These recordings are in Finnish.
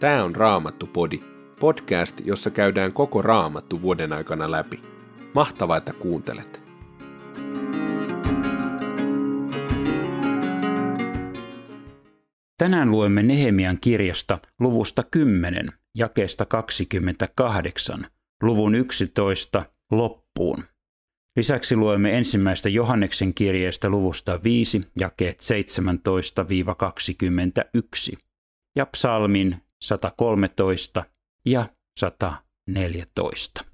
Tämä on Raamattu-podi, podcast, jossa käydään koko Raamattu vuoden aikana läpi. Mahtavaa, että kuuntelet! Tänään luemme Nehemian kirjasta luvusta 10, jakeesta 28, luvun 11 loppuun. Lisäksi luemme ensimmäistä Johanneksen kirjeestä luvusta 5, jakeet 17-21 ja psalmin 113 ja 114.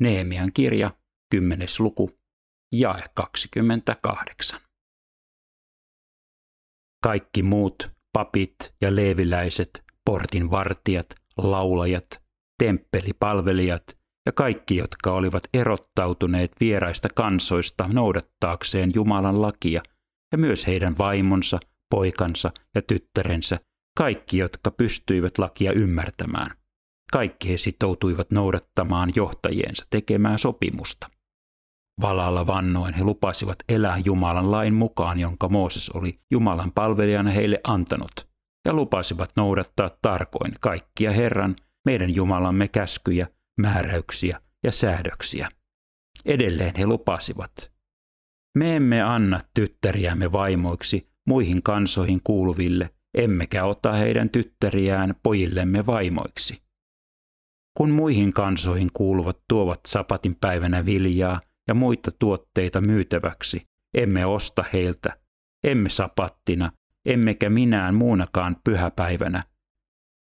Nehemian kirja, 10. luku, jae 28. Kaikki muut, papit ja leeviläiset, portin vartijat, laulajat, temppelipalvelijat ja kaikki, jotka olivat erottautuneet vieraista kansoista noudattaakseen Jumalan lakia, ja myös heidän vaimonsa, poikansa ja tyttärensä kaikki, jotka pystyivät lakia ymmärtämään. Kaikki he sitoutuivat noudattamaan johtajiensa tekemää sopimusta. Valalla vannoen he lupasivat elää Jumalan lain mukaan, jonka Mooses oli Jumalan palvelijana heille antanut, ja lupasivat noudattaa tarkoin kaikkia Herran, meidän Jumalamme käskyjä, määräyksiä ja säädöksiä. Edelleen he lupasivat, me emme anna tyttäriämme vaimoiksi muihin kansoihin kuuluville, emmekä ota heidän tyttäriään pojillemme vaimoiksi. Kun muihin kansoihin kuuluvat tuovat sapatin päivänä viljaa ja muita tuotteita myytäväksi, emme osta heiltä, emme sapattina, emmekä minään muunakaan pyhäpäivänä.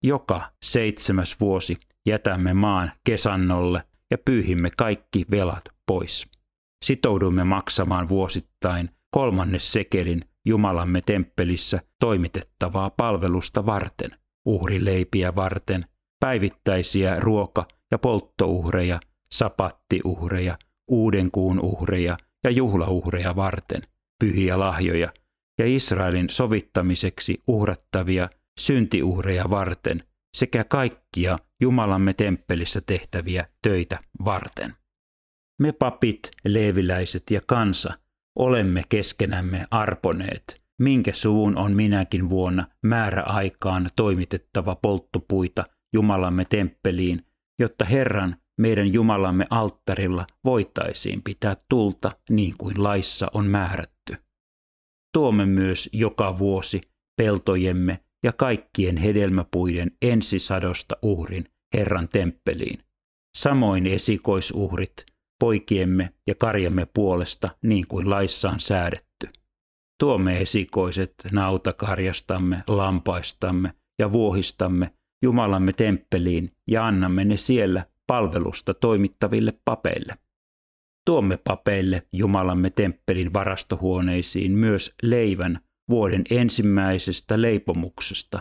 Joka seitsemäs vuosi jätämme maan kesannolle ja pyyhimme kaikki velat pois. Sitoudumme maksamaan vuosittain kolmannes sekelin Jumalamme temppelissä toimitettavaa palvelusta varten, uhrileipiä varten, päivittäisiä ruoka- ja polttouhreja, sapattiuhreja, uuden kuun uhreja ja juhlauhreja varten, pyhiä lahjoja ja Israelin sovittamiseksi uhrattavia syntiuhreja varten sekä kaikkia Jumalamme temppelissä tehtäviä töitä varten. Me papit, leeviläiset ja kansa Olemme keskenämme arponeet, minkä suun on minäkin vuonna määräaikaan toimitettava polttopuita Jumalamme temppeliin, jotta Herran meidän Jumalamme alttarilla voitaisiin pitää tulta niin kuin laissa on määrätty. Tuomme myös joka vuosi peltojemme ja kaikkien hedelmäpuiden ensisadosta uhrin Herran temppeliin. Samoin esikoisuhrit poikiemme ja karjamme puolesta niin kuin laissa on säädetty. Tuomme esikoiset nautakarjastamme, lampaistamme ja vuohistamme Jumalamme temppeliin ja annamme ne siellä palvelusta toimittaville papeille. Tuomme papeille Jumalamme temppelin varastohuoneisiin myös leivän vuoden ensimmäisestä leipomuksesta,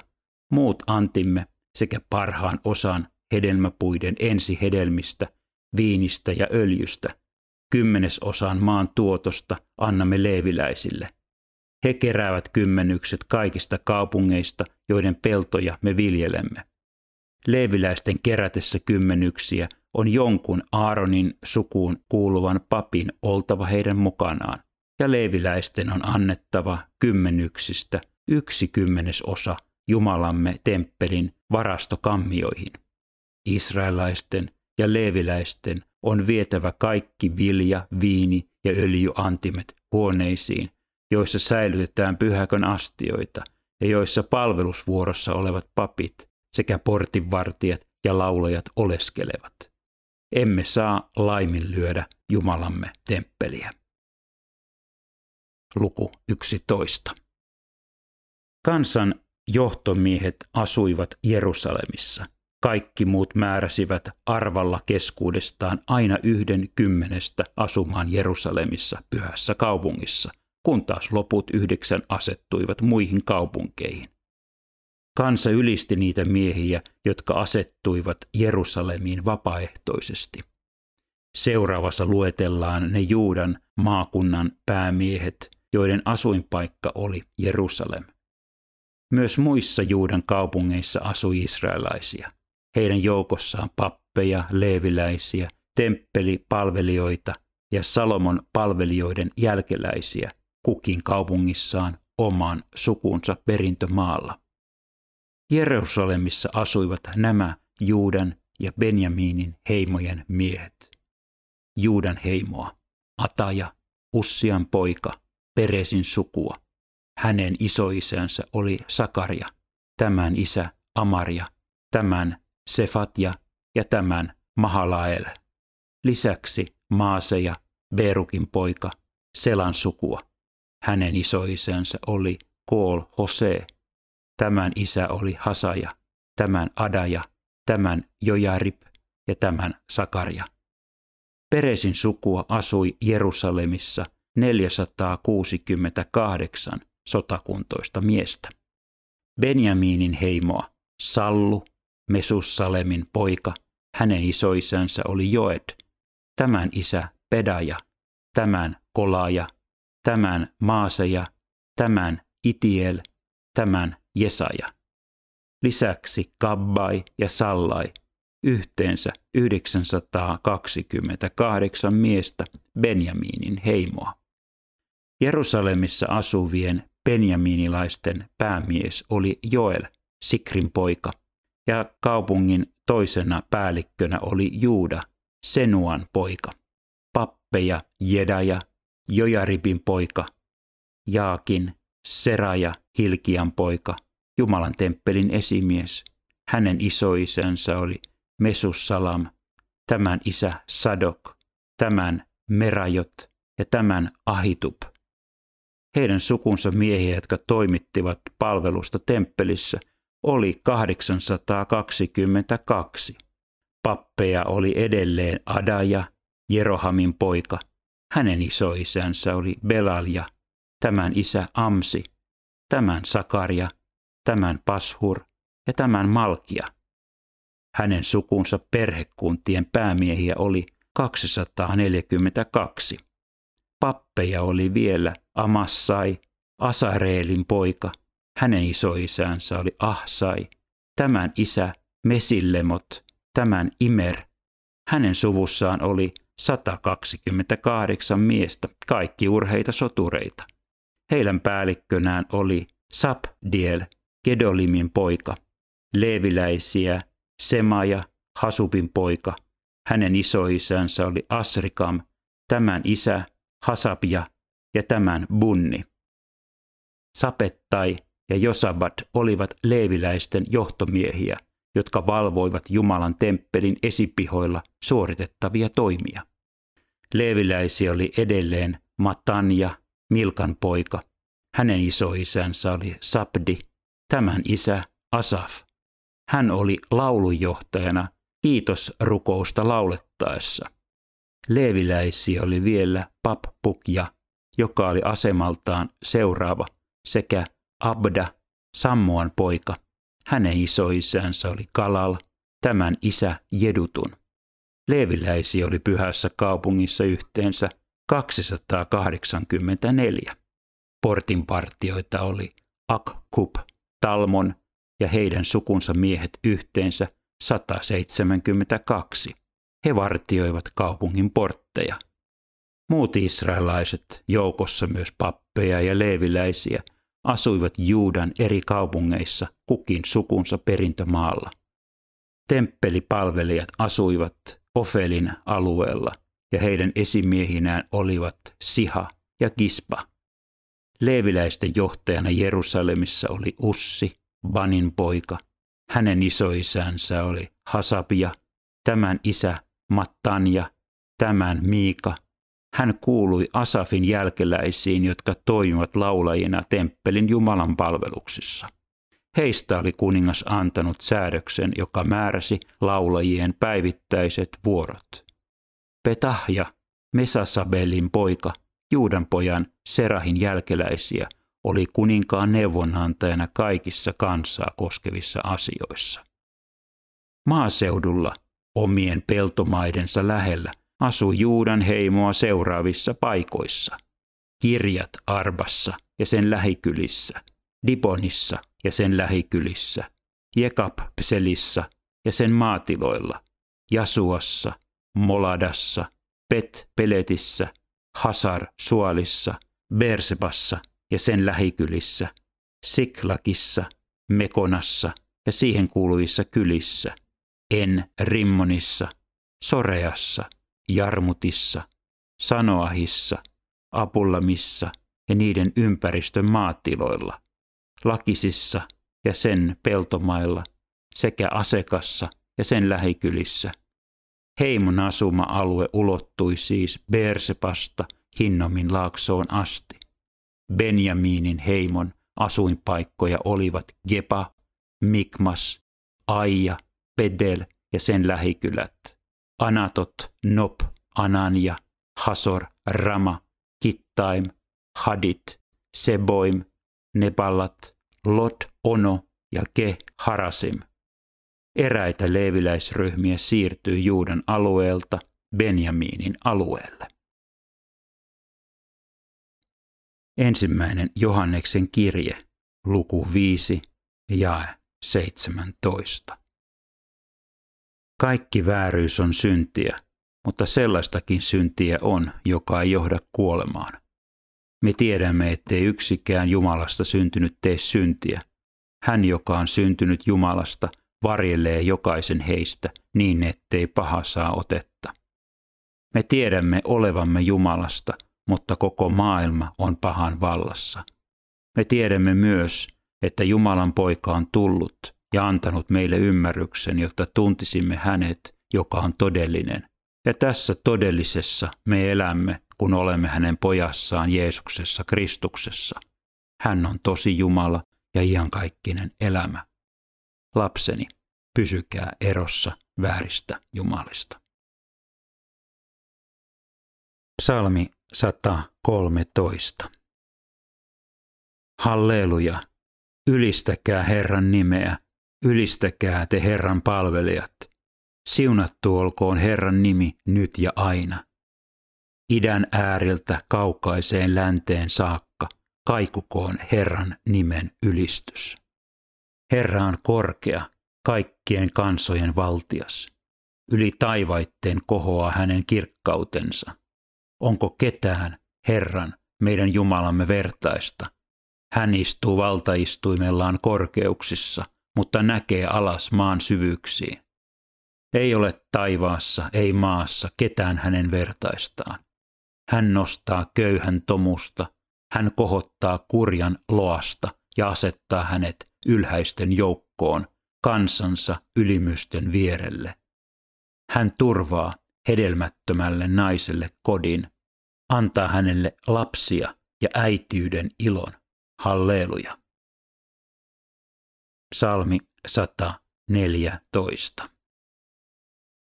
muut antimme sekä parhaan osan hedelmäpuiden ensihedelmistä – viinistä ja öljystä. Kymmenesosan maan tuotosta annamme leeviläisille. He keräävät kymmenykset kaikista kaupungeista, joiden peltoja me viljelemme. Leeviläisten kerätessä kymmenyksiä on jonkun Aaronin sukuun kuuluvan papin oltava heidän mukanaan, ja leeviläisten on annettava kymmenyksistä yksi kymmenesosa Jumalamme temppelin varastokammioihin. Israelaisten ja leeviläisten on vietävä kaikki vilja, viini ja öljyantimet huoneisiin, joissa säilytetään pyhäkön astioita ja joissa palvelusvuorossa olevat papit sekä portinvartijat ja laulajat oleskelevat. Emme saa laiminlyödä Jumalamme temppeliä. Luku 11. Kansan johtomiehet asuivat Jerusalemissa – kaikki muut määräsivät arvalla keskuudestaan aina yhden kymmenestä asumaan Jerusalemissa pyhässä kaupungissa, kun taas loput yhdeksän asettuivat muihin kaupunkeihin. Kansa ylisti niitä miehiä, jotka asettuivat Jerusalemiin vapaaehtoisesti. Seuraavassa luetellaan ne Juudan maakunnan päämiehet, joiden asuinpaikka oli Jerusalem. Myös muissa Juudan kaupungeissa asui israelaisia – heidän joukossaan pappeja, leeviläisiä, temppelipalvelijoita ja Salomon palvelijoiden jälkeläisiä kukin kaupungissaan oman sukunsa perintömaalla. Jerusalemissa asuivat nämä Juudan ja Benjaminin heimojen miehet. Juudan heimoa, Ataja, Ussian poika, Peresin sukua. Hänen isoisänsä oli Sakaria, tämän isä Amaria, tämän Sefatja ja tämän Mahalael. Lisäksi Maaseja, Berukin poika, Selan sukua. Hänen isoisänsä oli Kool Hose. Tämän isä oli Hasaja, tämän Adaja, tämän Jojarip ja tämän Sakaria. Peresin sukua asui Jerusalemissa 468 sotakuntoista miestä. Benjaminin heimoa Sallu, Mesussalemin poika, hänen isoisänsä oli Joed, tämän isä Pedaja, tämän Kolaja, tämän Maaseja, tämän Itiel, tämän Jesaja. Lisäksi Kabbai ja Sallai, yhteensä 928 miestä Benjaminin heimoa. Jerusalemissa asuvien benjaminilaisten päämies oli Joel, Sikrin poika, ja kaupungin toisena päällikkönä oli Juuda, Senuan poika. Pappeja, Jedaja, Jojaripin poika, Jaakin, Seraja, Hilkian poika, Jumalan temppelin esimies. Hänen isoisänsä oli Mesussalam, tämän isä Sadok, tämän Merajot ja tämän Ahitub. Heidän sukunsa miehiä, jotka toimittivat palvelusta temppelissä, oli 822. Pappeja oli edelleen Adaja, Jerohamin poika. Hänen isoisänsä oli Belalja, tämän isä Amsi, tämän Sakaria, tämän Pashur ja tämän Malkia. Hänen sukunsa perhekuntien päämiehiä oli 242. Pappeja oli vielä Amassai, Asareelin poika. Hänen isoisänsä oli Ahsai, tämän isä Mesillemot, tämän Imer. Hänen suvussaan oli 128 miestä, kaikki urheita sotureita. Heidän päällikkönään oli Sapdiel, Gedolimin poika, leeviläisiä, Semaja, Hasupin poika. Hänen isoisänsä oli Asrikam, tämän isä Hasapia ja tämän Bunni. Sapettai ja Josabat olivat leeviläisten johtomiehiä, jotka valvoivat Jumalan temppelin esipihoilla suoritettavia toimia. Leeviläisiä oli edelleen Matanja, Milkan poika. Hänen isoisänsä oli Sabdi, tämän isä Asaf. Hän oli laulunjohtajana kiitosrukousta laulettaessa. Leeviläisiä oli vielä Pappukja, joka oli asemaltaan seuraava, sekä Abda, Sammoan poika. Hänen isoisänsä oli Kalal, tämän isä Jedutun. Leeviläisiä oli pyhässä kaupungissa yhteensä 284. Portinpartioita oli Akkub, Talmon ja heidän sukunsa miehet yhteensä 172. He vartioivat kaupungin portteja. Muut israelaiset, joukossa myös pappeja ja leeviläisiä, asuivat Juudan eri kaupungeissa kukin sukunsa perintömaalla. Temppelipalvelijat asuivat Ofelin alueella ja heidän esimiehinään olivat Siha ja Kispa. Leeviläisten johtajana Jerusalemissa oli Ussi, Banin poika. Hänen isoisänsä oli Hasapia, tämän isä Mattanja, tämän Miika. Hän kuului Asafin jälkeläisiin, jotka toimivat laulajina temppelin Jumalan palveluksissa. Heistä oli kuningas antanut säädöksen, joka määräsi laulajien päivittäiset vuorot. Petahja, Mesasabelin poika, Juudan pojan Serahin jälkeläisiä, oli kuninkaan neuvonantajana kaikissa kansaa koskevissa asioissa. Maaseudulla, omien peltomaidensa lähellä, asui Juudan heimoa seuraavissa paikoissa. Kirjat Arbassa ja sen lähikylissä, Dibonissa ja sen lähikylissä, Jekapselissa ja sen maatiloilla, Jasuassa, Moladassa, Bet-Peletissä, Hasar Suolissa, Bersebassa ja sen lähikylissä, Siklakissa, Mekonassa ja siihen kuuluvissa kylissä, En Rimmonissa, Soreassa, Jarmutissa, Sanoahissa, Apullamissa ja niiden ympäristön maatiloilla, Lakisissa ja sen peltomailla sekä Asekassa ja sen lähikylissä. Heimon asuma-alue ulottui siis Bersepasta Hinnomin laaksoon asti. Benjaminin heimon asuinpaikkoja olivat Gepa, Mikmas, Aija, Pedel ja sen lähikylät. Anatot, Nop, Anania, Hasor, Rama, Kittaim, Hadit, Seboim, Neballat, Lot, Ono ja Ke Harasim. Eräitä leeviläisryhmiä siirtyi Juudan alueelta Benjaminin alueelle. Ensimmäinen Johanneksen kirje, luku 5, jae 17. Kaikki vääryys on syntiä, mutta sellaistakin syntiä on, joka ei johda kuolemaan. Me tiedämme, ettei yksikään Jumalasta syntynyt tee syntiä. Hän, joka on syntynyt Jumalasta, varjelee jokaisen heistä niin, ettei paha saa otetta. Me tiedämme olevamme Jumalasta, mutta koko maailma on pahan vallassa. Me tiedämme myös, että Jumalan poika on tullut ja antanut meille ymmärryksen, jotta tuntisimme hänet, joka on todellinen. Ja tässä todellisessa me elämme, kun olemme hänen pojassaan Jeesuksessa Kristuksessa. Hän on tosi Jumala ja iankaikkinen elämä. Lapseni, pysykää erossa vääristä jumalista. Psalmi 113. Halleluja! Ylistäkää Herran nimeä, ylistäkää te Herran palvelijat. Siunattu olkoon Herran nimi nyt ja aina. Idän ääriltä kaukaiseen länteen saakka kaikukoon Herran nimen ylistys. Herra on korkea, kaikkien kansojen valtias. Yli taivaitten kohoaa hänen kirkkautensa. Onko ketään, Herran, meidän Jumalamme vertaista? Hän istuu valtaistuimellaan korkeuksissa, mutta näkee alas maan syvyyksiin. Ei ole taivaassa, ei maassa ketään hänen vertaistaan. Hän nostaa köyhän tomusta, hän kohottaa kurjan loasta ja asettaa hänet ylhäisten joukkoon, kansansa ylimysten vierelle. Hän turvaa hedelmättömälle naiselle kodin, antaa hänelle lapsia ja äitiyden ilon. Halleluja. Psalmi 114.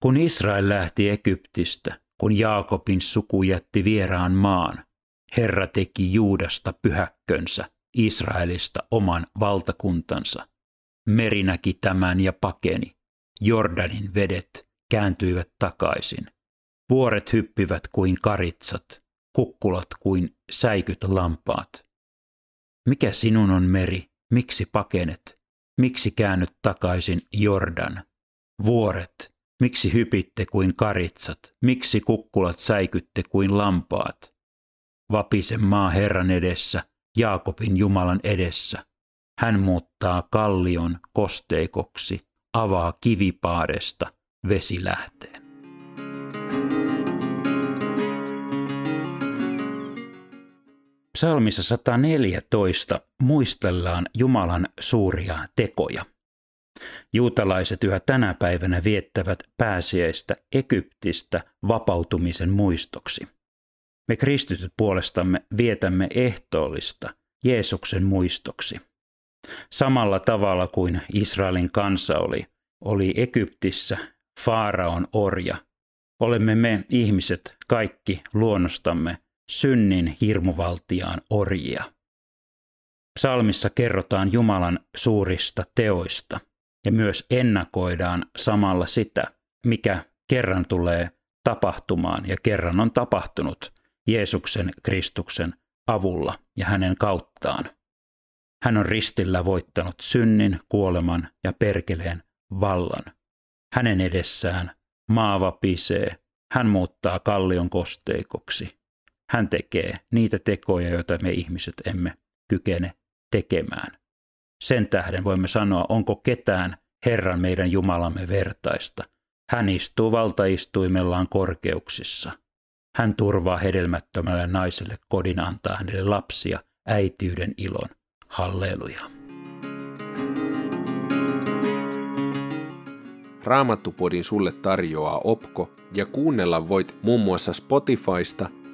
Kun Israel lähti Egyptistä, kun Jaakobin suku jätti vieraan maan, Herra teki Juudasta pyhäkkönsä, Israelista oman valtakuntansa. Meri näki tämän ja pakeni. Jordanin vedet kääntyivät takaisin. Vuoret hyppivät kuin karitsat, kukkulat kuin säikyt lampaat. Mikä sinun on meri, miksi pakenet, miksi käännyt takaisin Jordan? Vuoret, miksi hypitte kuin karitsat, miksi kukkulat säikytte kuin lampaat? Vapise maa Herran edessä, Jaakobin Jumalan edessä. Hän muuttaa kallion kosteikoksi, avaa kivipaadesta vesilähteen. Psalmissa 114 muistellaan Jumalan suuria tekoja. Juutalaiset yhä tänä päivänä viettävät pääsiäistä Egyptistä vapautumisen muistoksi. Me kristityt puolestamme vietämme ehtoollista Jeesuksen muistoksi. Samalla tavalla kuin Israelin kansa oli, oli Egyptissä Faaraon orja, olemme me ihmiset kaikki luonnostamme synnin hirmuvaltiaan orjia. Psalmissa kerrotaan Jumalan suurista teoista ja myös ennakoidaan samalla sitä, mikä kerran tulee tapahtumaan ja kerran on tapahtunut Jeesuksen Kristuksen avulla ja hänen kauttaan. Hän on ristillä voittanut synnin, kuoleman ja perkeleen vallan. Hänen edessään maa vapisee, hän muuttaa kallion kosteikoksi. Hän tekee niitä tekoja, joita me ihmiset emme kykene tekemään. Sen tähden voimme sanoa, onko ketään Herran meidän Jumalamme vertaista. Hän istuu valtaistuimellaan korkeuksissa. Hän turvaa hedelmättömälle naiselle kodin antaa hänelle lapsia äityyden ilon. Halleluja. Raamattupodin sulle tarjoaa Opko ja kuunnella voit muun muassa Spotifysta,